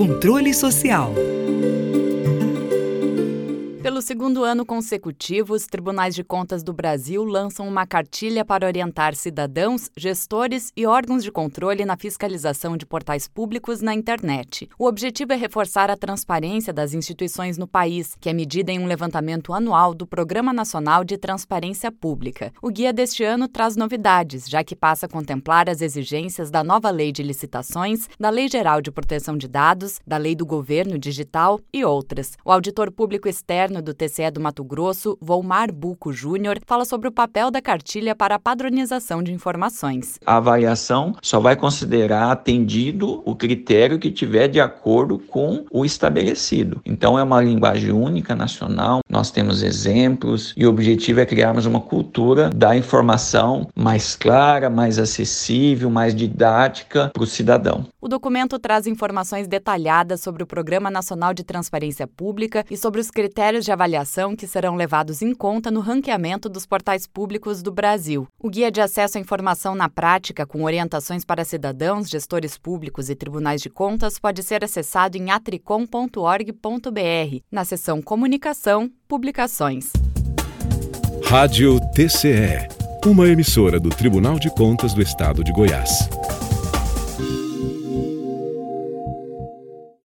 Controle Social. Segundo ano consecutivo, os tribunais de contas do Brasil lançam uma cartilha para orientar cidadãos, gestores e órgãos de controle na fiscalização de portais públicos na internet. O objetivo é reforçar a transparência das instituições no país, que é medida em um levantamento anual do Programa Nacional de Transparência Pública. O guia deste ano traz novidades, já que passa a contemplar as exigências da nova Lei de Licitações, da Lei Geral de Proteção de Dados, da Lei do Governo Digital e outras. O auditor público externo do TCE do Mato Grosso, Volmar Buco Júnior, fala sobre o papel da cartilha para a padronização de informações. A avaliação só vai considerar atendido o critério que tiver de acordo com o estabelecido. Então é uma linguagem única nacional, nós temos exemplos e o objetivo é criarmos uma cultura da informação mais clara, mais acessível, mais didática para o cidadão. O documento traz informações detalhadas sobre o Programa Nacional de Transparência Pública e sobre os critérios de avaliação que serão levados em conta no ranqueamento dos portais públicos do Brasil. O guia de acesso à informação na prática, com orientações para cidadãos, gestores públicos e tribunais de contas, pode ser acessado em atricom.org.br, na seção Comunicação, Publicações. Rádio TCE, uma emissora do Tribunal de Contas do Estado de Goiás.